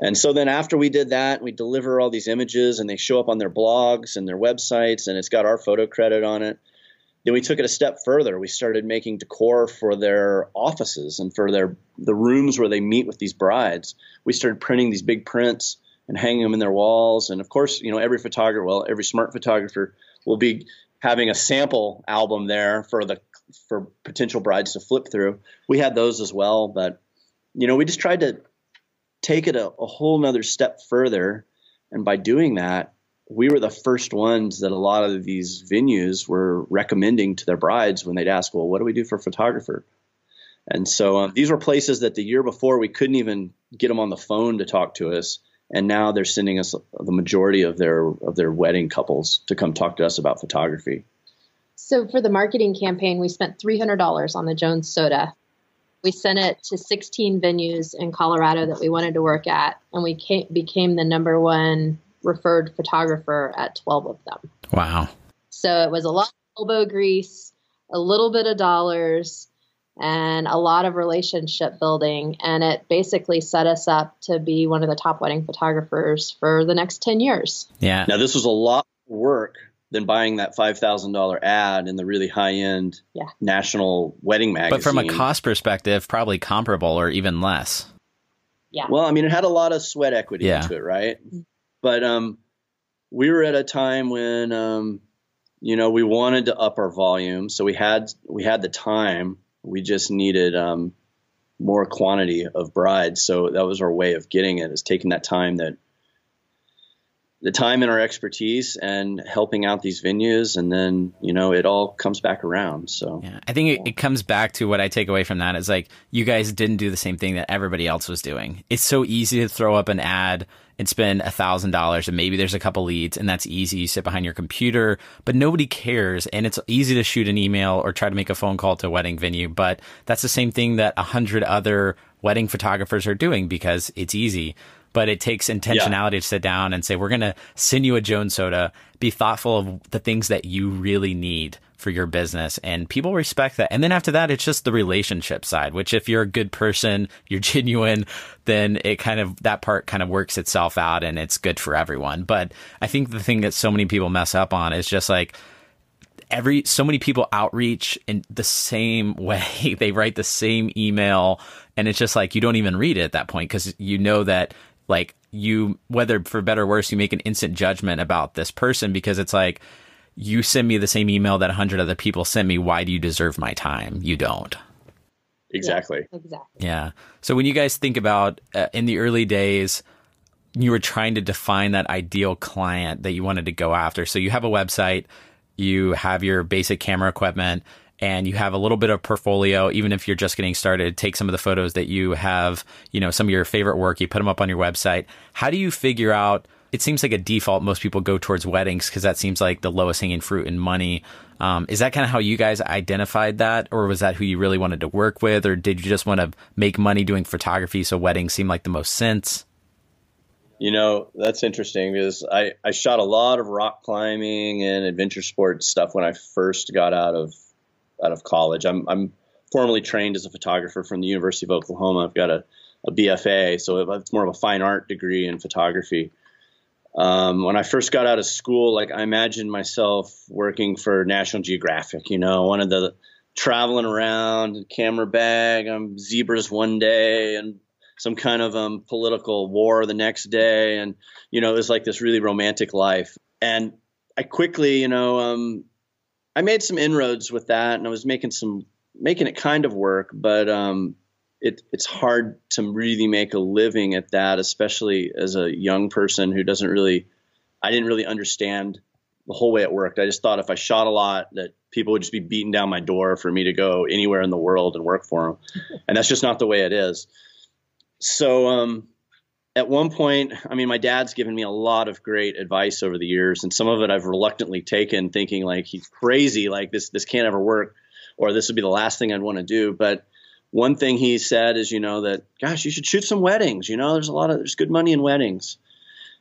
And so then after we did that, we deliver all these images, and they show up on their blogs and their websites, and it's got our photo credit on it. Then we took it a step further. We started making decor for their offices and for their the rooms where they meet with these brides. We started printing these big prints and hanging them in their walls. And of course, you know, every photographer, well, every smart photographer will be having a sample album there for the for potential brides to flip through. We had those as well, but you know, we just tried to take it a, a whole nother step further. And by doing that, we were the first ones that a lot of these venues were recommending to their brides when they'd ask, well, what do we do for photographer? And so um, these were places that the year before we couldn't even get them on the phone to talk to us and now they're sending us the majority of their of their wedding couples to come talk to us about photography. So for the marketing campaign, we spent three hundred dollars on the Jones Soda. We sent it to 16 venues in Colorado that we wanted to work at, and we came, became the number one referred photographer at 12 of them. Wow! So it was a lot of elbow grease, a little bit of dollars, and a lot of relationship building. And it basically set us up to be one of the top wedding photographers for the next 10 years. Yeah. Now, this was a lot of work than buying that $5,000 ad in the really high end yeah. national wedding magazine. But from a cost perspective, probably comparable or even less. Yeah. Well, I mean, it had a lot of sweat equity yeah. into it, right? But um, we were at a time when, um, you know, we wanted to up our volume, so we had we had the time we just needed um, more quantity of brides. So that was our way of getting it is taking that time that the time and our expertise and helping out these venues and then you know it all comes back around so yeah i think it, it, comes back to what i take away from that is like you guys didn't do the same thing that everybody else was doing it's so easy to throw up an ad and spend a thousand dollars and maybe there's a couple leads and that's easy. You sit behind your computer, but nobody cares. And it's easy to shoot an email or try to make a phone call to a wedding venue. But that's the same thing that a hundred other wedding photographers are doing because it's easy. But it takes intentionality yeah. to sit down and say, we're going to send you a Jones soda. Be thoughtful of the things that you really need for your business. And people respect that. And then after that, it's just the relationship side, which if you're a good person, you're genuine, then it kind of, that part kind of works itself out and it's good for everyone. But I think the thing that so many people mess up on is just like, every so many people outreach in the same way they write the same email and it's just like you don't even read it at that point because you know that like you whether for better or worse you make an instant judgment about this person because it's like you send me the same email that 100 other people send me. Why do you deserve my time? You don't. Exactly. Yeah, exactly. Yeah. So when you guys think about uh, in the early days you were trying to define that ideal client that you wanted to go after. So you have a website you have your basic camera equipment and you have a little bit of portfolio even if you're just getting started take some of the photos that you have you know some of your favorite work you put them up on your website. How do you figure out it seems like a default most people go towards weddings because that seems like the lowest hanging fruit in money. Um, is that kind of how you guys identified that or was that who you really wanted to work with or did you just want to make money doing photography so weddings seem like the most sense? You know, that's interesting because I, I shot a lot of rock climbing and adventure sports stuff when I first got out of out of college. I'm I'm formally trained as a photographer from the University of Oklahoma. I've got a, a BFA, so it's more of a fine art degree in photography. Um, when I first got out of school, like I imagined myself working for National Geographic, you know, one of the traveling around, camera bag, I'm zebras one day and some kind of um, political war the next day, and you know it was like this really romantic life. And I quickly, you know, um, I made some inroads with that, and I was making some making it kind of work, but um, it, it's hard to really make a living at that, especially as a young person who doesn't really. I didn't really understand the whole way it worked. I just thought if I shot a lot, that people would just be beating down my door for me to go anywhere in the world and work for them, and that's just not the way it is so um, at one point, I mean, my dad's given me a lot of great advice over the years, and some of it I've reluctantly taken, thinking like he's crazy, like this this can't ever work, or this would be the last thing I'd want to do. But one thing he said is, you know, that gosh, you should shoot some weddings. You know, there's a lot of there's good money in weddings,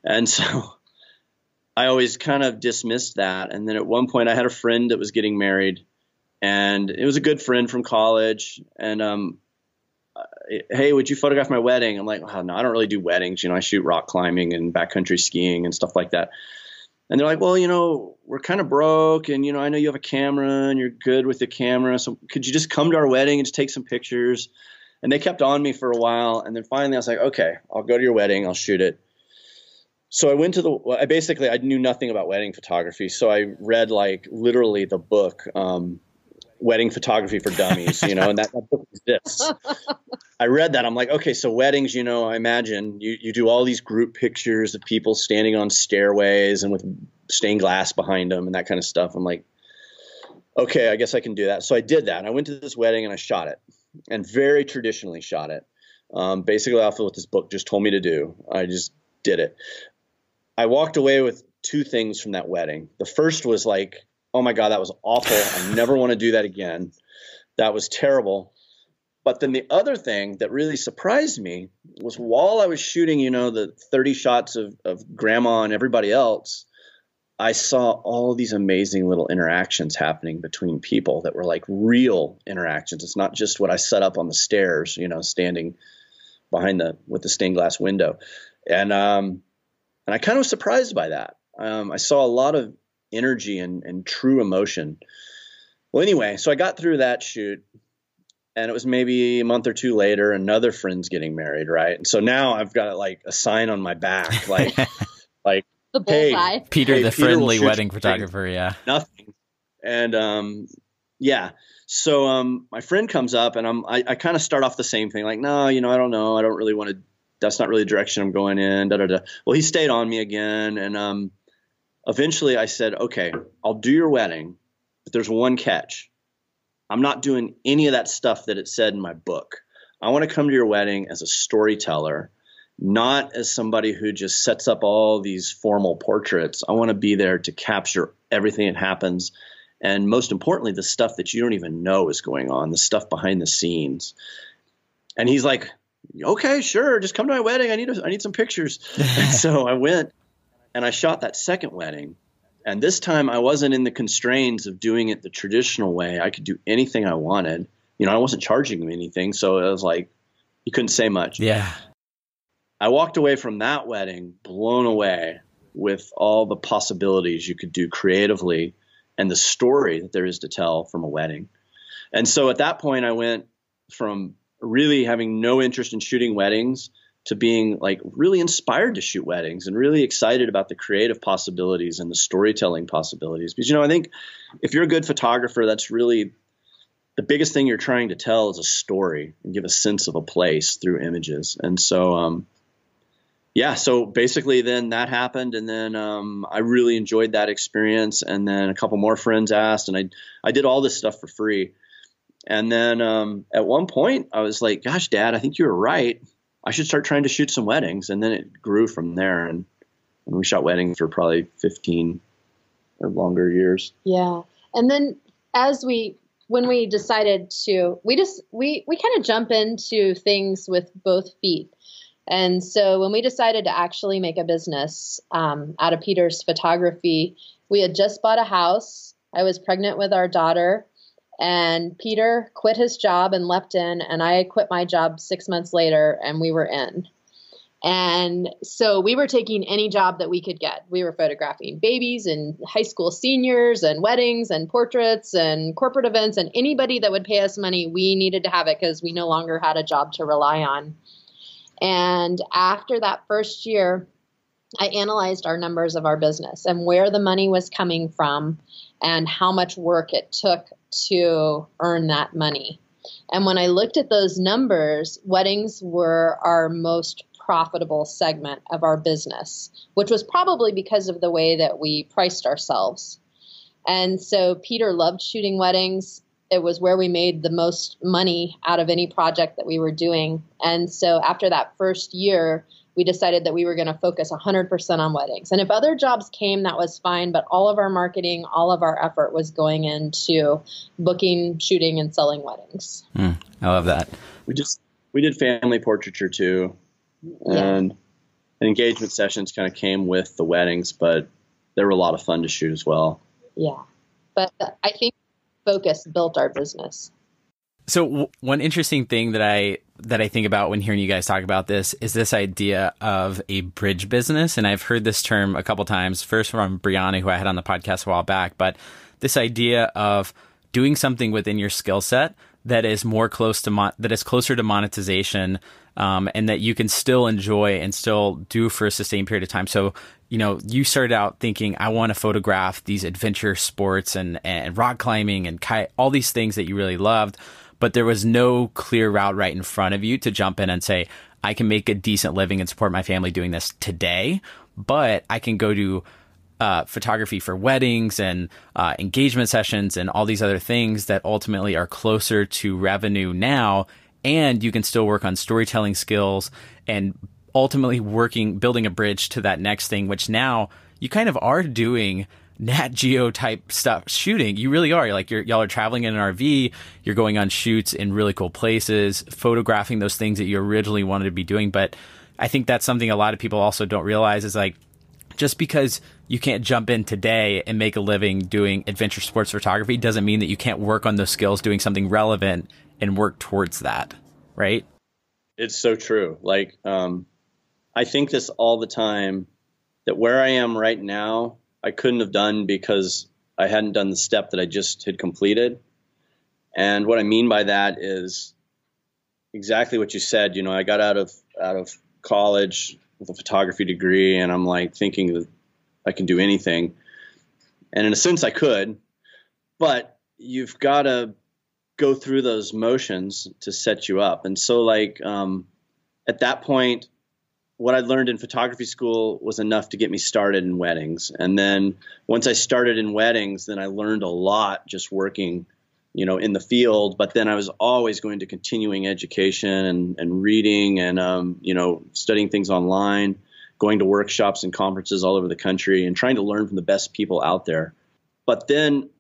and so I always kind of dismissed that. And then at one point, I had a friend that was getting married, and it was a good friend from college, and um, hey, would you photograph my wedding? I'm like, oh, no, I don't really do weddings. You know, I shoot rock climbing and backcountry skiing and stuff like that. And they're like, well, you know, we're kind of broke, and you know, I know you have a camera and you're good with the camera, so could you just come to our wedding and just take some pictures? And they kept on me for a while, and then finally I was like, okay, I'll go to your wedding, I'll shoot it. So I went to the. I basically I knew nothing about wedding photography, so I read like literally the book. Um, wedding photography for dummies, you know, and that, that book exists. I read that. I'm like, okay, so weddings, you know, I imagine you, you do all these group pictures of people standing on stairways and with stained glass behind them and that kind of stuff. I'm like, okay, I guess I can do that. So I did that. I went to this wedding and I shot it and very traditionally shot it. Um, basically off of what this book just told me to do. I just did it. I walked away with two things from that wedding. The first was like, oh my God, that was awful. I never want to do that again. That was terrible. But then the other thing that really surprised me was while I was shooting, you know, the 30 shots of, of grandma and everybody else, I saw all these amazing little interactions happening between people that were like real interactions. It's not just what I set up on the stairs, you know, standing behind the with the stained glass window. And um and I kind of was surprised by that. Um, I saw a lot of energy and, and true emotion. Well, anyway, so I got through that shoot, and it was maybe a month or two later, another friend's getting married, right? And so now I've got like a sign on my back, like, like, the hey, Peter, hey, the Peter friendly wedding photographer, yeah, nothing, and um, yeah. So um, my friend comes up, and I'm I, I kind of start off the same thing, like, no, you know, I don't know, I don't really want to. That's not really the direction I'm going in. Da da da. Well, he stayed on me again, and um, eventually I said, okay, I'll do your wedding, but there's one catch. I'm not doing any of that stuff that it said in my book. I want to come to your wedding as a storyteller, not as somebody who just sets up all these formal portraits. I want to be there to capture everything that happens. And most importantly, the stuff that you don't even know is going on, the stuff behind the scenes. And he's like, okay, sure, just come to my wedding. I need a, I need some pictures. so I went and I shot that second wedding. And this time I wasn't in the constraints of doing it the traditional way. I could do anything I wanted. You know, I wasn't charging him anything, so it was like you couldn't say much. Yeah. I walked away from that wedding blown away with all the possibilities you could do creatively and the story that there is to tell from a wedding. And so at that point, I went from really having no interest in shooting weddings to being like really inspired to shoot weddings and really excited about the creative possibilities and the storytelling possibilities. Because, you know, I think if you're a good photographer, that's really the biggest thing you're trying to tell is a story and give a sense of a place through images. And so, um, yeah, so basically, then that happened, and then um, I really enjoyed that experience. And then a couple more friends asked, and I I did all this stuff for free. And then um, at one point, I was like, "Gosh, Dad, I think you were right. I should start trying to shoot some weddings." And then it grew from there, and, and we shot weddings for probably fifteen or longer years. Yeah, and then as we when we decided to, we just we we kind of jump into things with both feet and so when we decided to actually make a business um, out of Peter's photography, we had just bought a house. I was pregnant with our daughter, and Peter quit his job and left in, and I quit my job six months later, and we were in. And so we were taking any job that we could get. We were photographing babies and high school seniors and weddings and portraits and corporate events and anybody that would pay us money, we needed to have it because we no longer had a job to rely on. And after that first year, I analyzed our numbers of our business and where the money was coming from and how much work it took to earn that money. And when I looked at those numbers, weddings were our most profitable segment of our business, which was probably because of the way that we priced ourselves. And so Peter loved shooting weddings it was where we made the most money out of any project that we were doing. And so after that first year, we decided that we were going to focus 100% on weddings. And if other jobs came, that was fine, but all of our marketing, all of our effort was going into booking, shooting, and selling weddings. Mm, I love that. We just we did family portraiture too, and yeah. engagement sessions kind of came with the weddings, but they were a lot of fun to shoot as well. Yeah, but I think focus built our business. So w- one interesting thing that I that I think about when hearing you guys talk about this is this idea of a bridge business, and I've heard this term a couple times. First from Brianna, who I had on the podcast a while back, but this idea of doing something within your skill set that is more close to that is closer to monetization, um, and that you can still enjoy and still do for a sustained period of time. So you know, you started out thinking, I want to photograph these adventure sports and, and rock climbing and kite, all these things that you really loved, but there was no clear route right in front of you to jump in and say, I can make a decent living and support my family doing this today, but I can go to uh, photography for weddings and uh, engagement sessions and all these other things that ultimately are closer to revenue now. And you can still work on storytelling skills and ultimately working, building a bridge to that next thing, which now you kind of are doing Nat Geo type stuff shooting. You really are. Like you're, y'all are traveling in an RV, you're going on shoots in really cool places, photographing those things that you originally wanted to be doing. But I think that's something a lot of people also don't realize is like, just because you can't jump in today and make a living doing adventure sports photography doesn't mean that you can't work on those skills doing something relevant and work towards that. Right. It's so true. Like, um, I think this all the time that where I am right now, I couldn't have done because I hadn't done the step that I just had completed. And what I mean by that is exactly what you said. You know, I got out of out of college with a photography degree, and I'm like thinking that I can do anything. And in a sense, I could, but you've got to go through those motions to set you up. And so, like um, at that point, what I learned in photography school was enough to get me started in weddings. And then once I started in weddings, then I learned a lot just working, you know, in the field. But then I was always going to continuing education and, and reading and, um, you know, studying things online, going to workshops and conferences all over the country and trying to learn from the best people out there. But then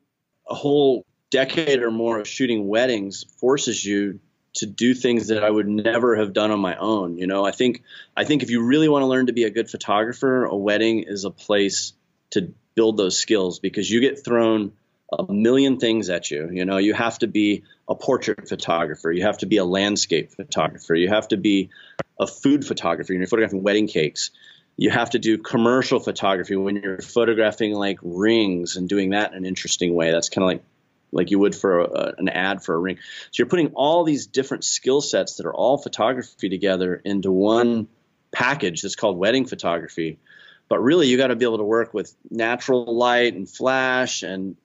a whole decade or more of shooting weddings forces you to do things that I would never have done on my own. You know, I think I think if you really want to learn to be a good photographer, a wedding is a place to build those skills because you get thrown a million things at you. You know, you have to be a portrait photographer, you have to be a landscape photographer, you have to be a food photographer. You're photographing wedding cakes. You have to do commercial photography when you're photographing like rings and doing that in an interesting way. That's kind of like like you would for a, an ad for a ring. So you're putting all these different skill sets that are all photography together into one package that's called wedding photography. But really, you got to be able to work with natural light and flash and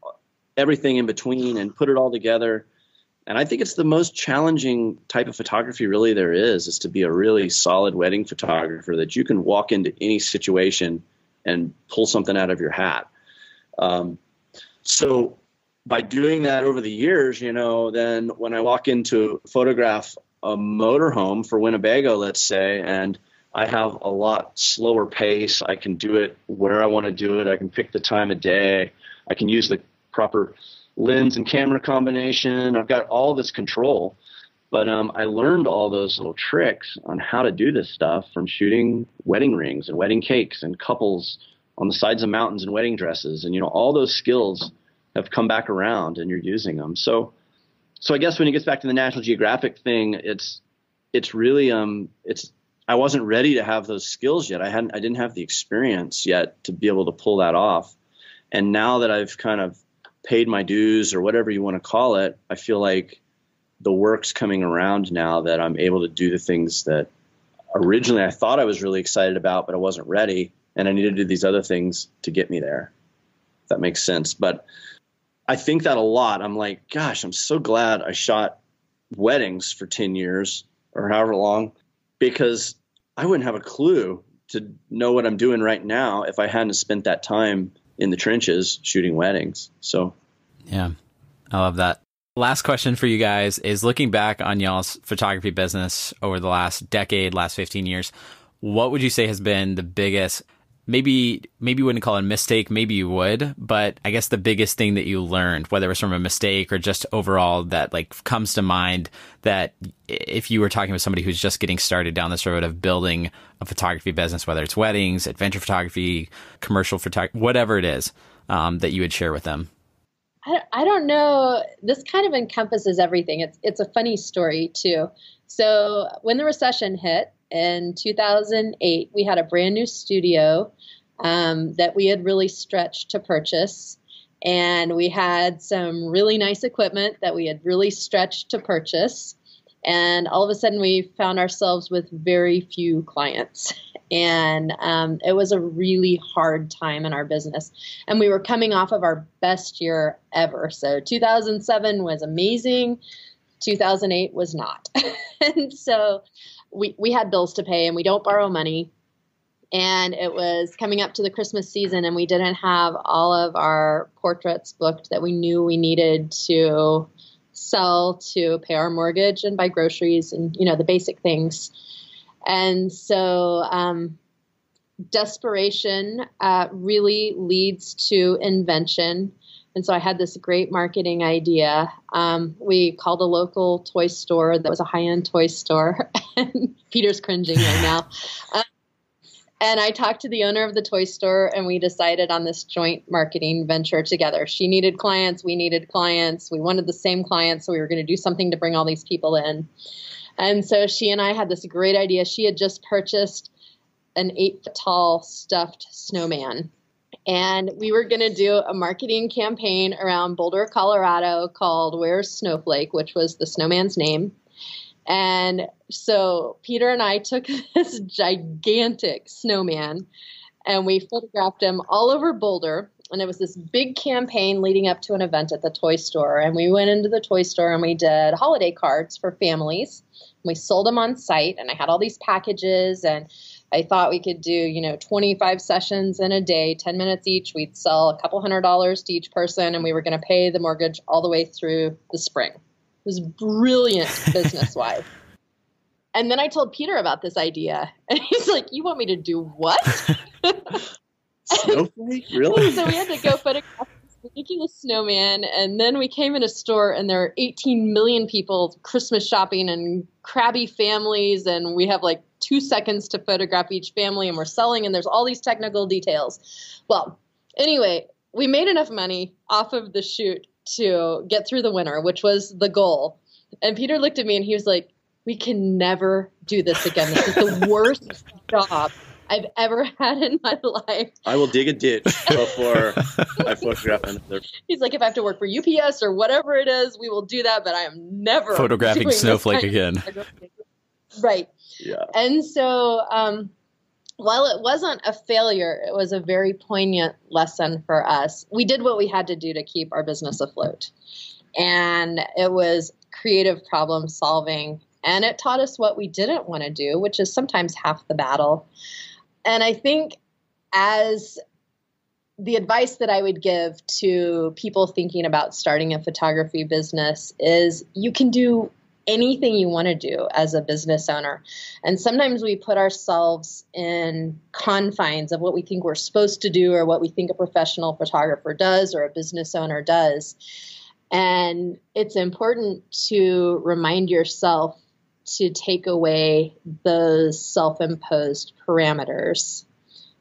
everything in between and put it all together. And I think it's the most challenging type of photography really there is, is to be a really solid wedding photographer that you can walk into any situation and pull something out of your hat. Um, so by doing that over the years, you know, then when I walk into photograph a motorhome for Winnebago, let's say, and I have a lot slower pace, I can do it where I want to do it. I can pick the time of day. I can use the proper lens and camera combination. I've got all this control. But um, I learned all those little tricks on how to do this stuff from shooting wedding rings and wedding cakes and couples on the sides of mountains and wedding dresses. And, you know, all those skills have come back around and you're using them. So, so I guess when it gets back to the National Geographic thing, it's it's really um it's I wasn't ready to have those skills yet. I hadn't I didn't have the experience yet to be able to pull that off. And now that I've kind of paid my dues or whatever you want to call it, I feel like the work's coming around now that I'm able to do the things that originally I thought I was really excited about, but I wasn't ready. And I needed to do these other things to get me there. If that makes sense. But I think that a lot. I'm like, gosh, I'm so glad I shot weddings for 10 years or however long because I wouldn't have a clue to know what I'm doing right now if I hadn't spent that time in the trenches shooting weddings. So, yeah, I love that. Last question for you guys is looking back on y'all's photography business over the last decade, last 15 years, what would you say has been the biggest maybe maybe you wouldn't call it a mistake, maybe you would, but I guess the biggest thing that you learned, whether it was from a mistake or just overall that like comes to mind that if you were talking with somebody who's just getting started down this road of building a photography business, whether it's weddings, adventure photography, commercial photography, whatever it is, um, that you would share with them. I, don't know. This kind of encompasses everything. It's it's a funny story too. So when the recession hit, in 2008, we had a brand new studio um, that we had really stretched to purchase. And we had some really nice equipment that we had really stretched to purchase. And all of a sudden, we found ourselves with very few clients. And um, it was a really hard time in our business. And we were coming off of our best year ever. So 2007 was amazing. 2008 was not. and so we, we had bills to pay and we don't borrow money. And it was coming up to the Christmas season, and we didn't have all of our portraits booked that we knew we needed to sell to pay our mortgage and buy groceries and you know the basic things. And so um, desperation uh, really leads to invention. And so I had this great marketing idea. Um, we called a local toy store that was a high end toy store. and Peter's cringing right now. Um, and I talked to the owner of the toy store, and we decided on this joint marketing venture together. She needed clients, we needed clients, we wanted the same clients, so we were going to do something to bring all these people in. And so she and I had this great idea. She had just purchased an eight foot tall stuffed snowman and we were going to do a marketing campaign around Boulder, Colorado called Where's Snowflake, which was the snowman's name. And so Peter and I took this gigantic snowman and we photographed him all over Boulder. And it was this big campaign leading up to an event at the toy store. And we went into the toy store and we did holiday cards for families. We sold them on site, and I had all these packages and I thought we could do, you know, 25 sessions in a day, 10 minutes each. We'd sell a couple hundred dollars to each person, and we were going to pay the mortgage all the way through the spring. It was brilliant business wise. And then I told Peter about this idea, and he's like, "You want me to do what?" Snowflake, really? so we had to go photograph this ridiculous snowman. And then we came in a store and there are 18 million people Christmas shopping and crabby families. And we have like two seconds to photograph each family and we're selling and there's all these technical details. Well, anyway, we made enough money off of the shoot to get through the winter, which was the goal. And Peter looked at me and he was like, we can never do this again. This is the worst job I've ever had in my life. I will dig a ditch before I photograph another. He's like, if I have to work for UPS or whatever it is, we will do that. But I am never photographing snowflake again. Right. Yeah. And so, um, while it wasn't a failure, it was a very poignant lesson for us. We did what we had to do to keep our business afloat. And it was creative problem solving. And it taught us what we didn't want to do, which is sometimes half the battle. And I think as the advice that I would give to people thinking about starting a photography business is you can do anything you want to do as a business owner. And sometimes we put ourselves in confines of what we think we're supposed to do or what we think a professional photographer does or a business owner does. And it's important to remind yourself to take away those self imposed parameters.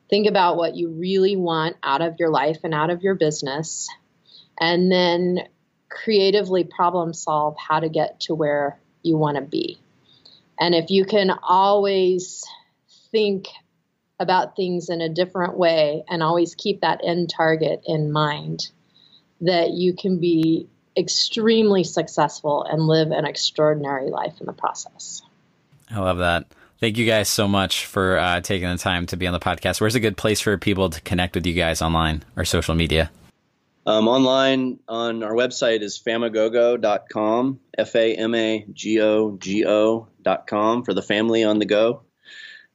Think about what you really want out of your life and out of your business, and then creatively problem solve how to get to where you want to be. And if you can always think about things in a different way and always keep that end target in mind, that you can be extremely successful and live an extraordinary life in the process. I love that. Thank you guys so much for uh, taking the time to be on the podcast. Where's a good place for people to connect with you guys online or social media? Um, online on our website is famagogo.com, F A M A G O G O.com for the family on the go.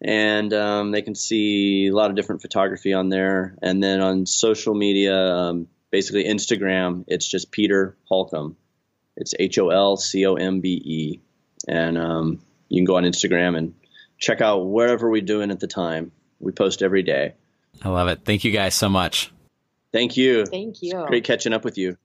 And um, they can see a lot of different photography on there. And then on social media, um, basically Instagram, it's just Peter Holcombe. It's H O L C O M B E. And um, you can go on Instagram and check out wherever we're doing at the time. We post every day. I love it. Thank you guys so much. Thank you. Thank you. It's great catching up with you.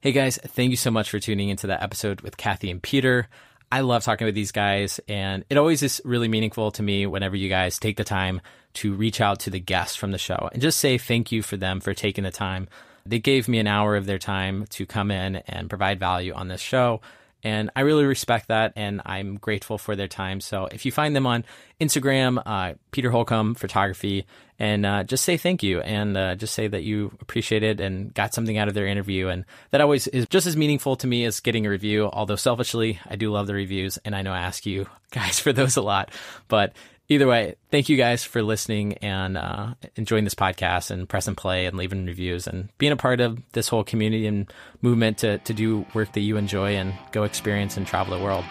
Hey guys, thank you so much for tuning into that episode with Kathy and Peter. I love talking with these guys, and it always is really meaningful to me whenever you guys take the time to reach out to the guests from the show and just say thank you for them for taking the time. They gave me an hour of their time to come in and provide value on this show. And I really respect that, and I'm grateful for their time. So if you find them on Instagram, uh, Peter Holcombe Photography, and uh, just say thank you, and uh, just say that you appreciate it and got something out of their interview, and that always is just as meaningful to me as getting a review. Although selfishly, I do love the reviews, and I know I ask you guys for those a lot, but either way, thank you guys for listening and uh, enjoying this podcast and press and play and leaving reviews and being a part of this whole community and movement to, to do work that you enjoy and go experience and travel the world.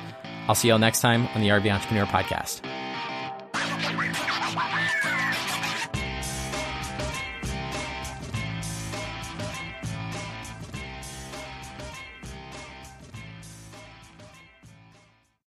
I'll see y'all next time on the RV Entrepreneur Podcast.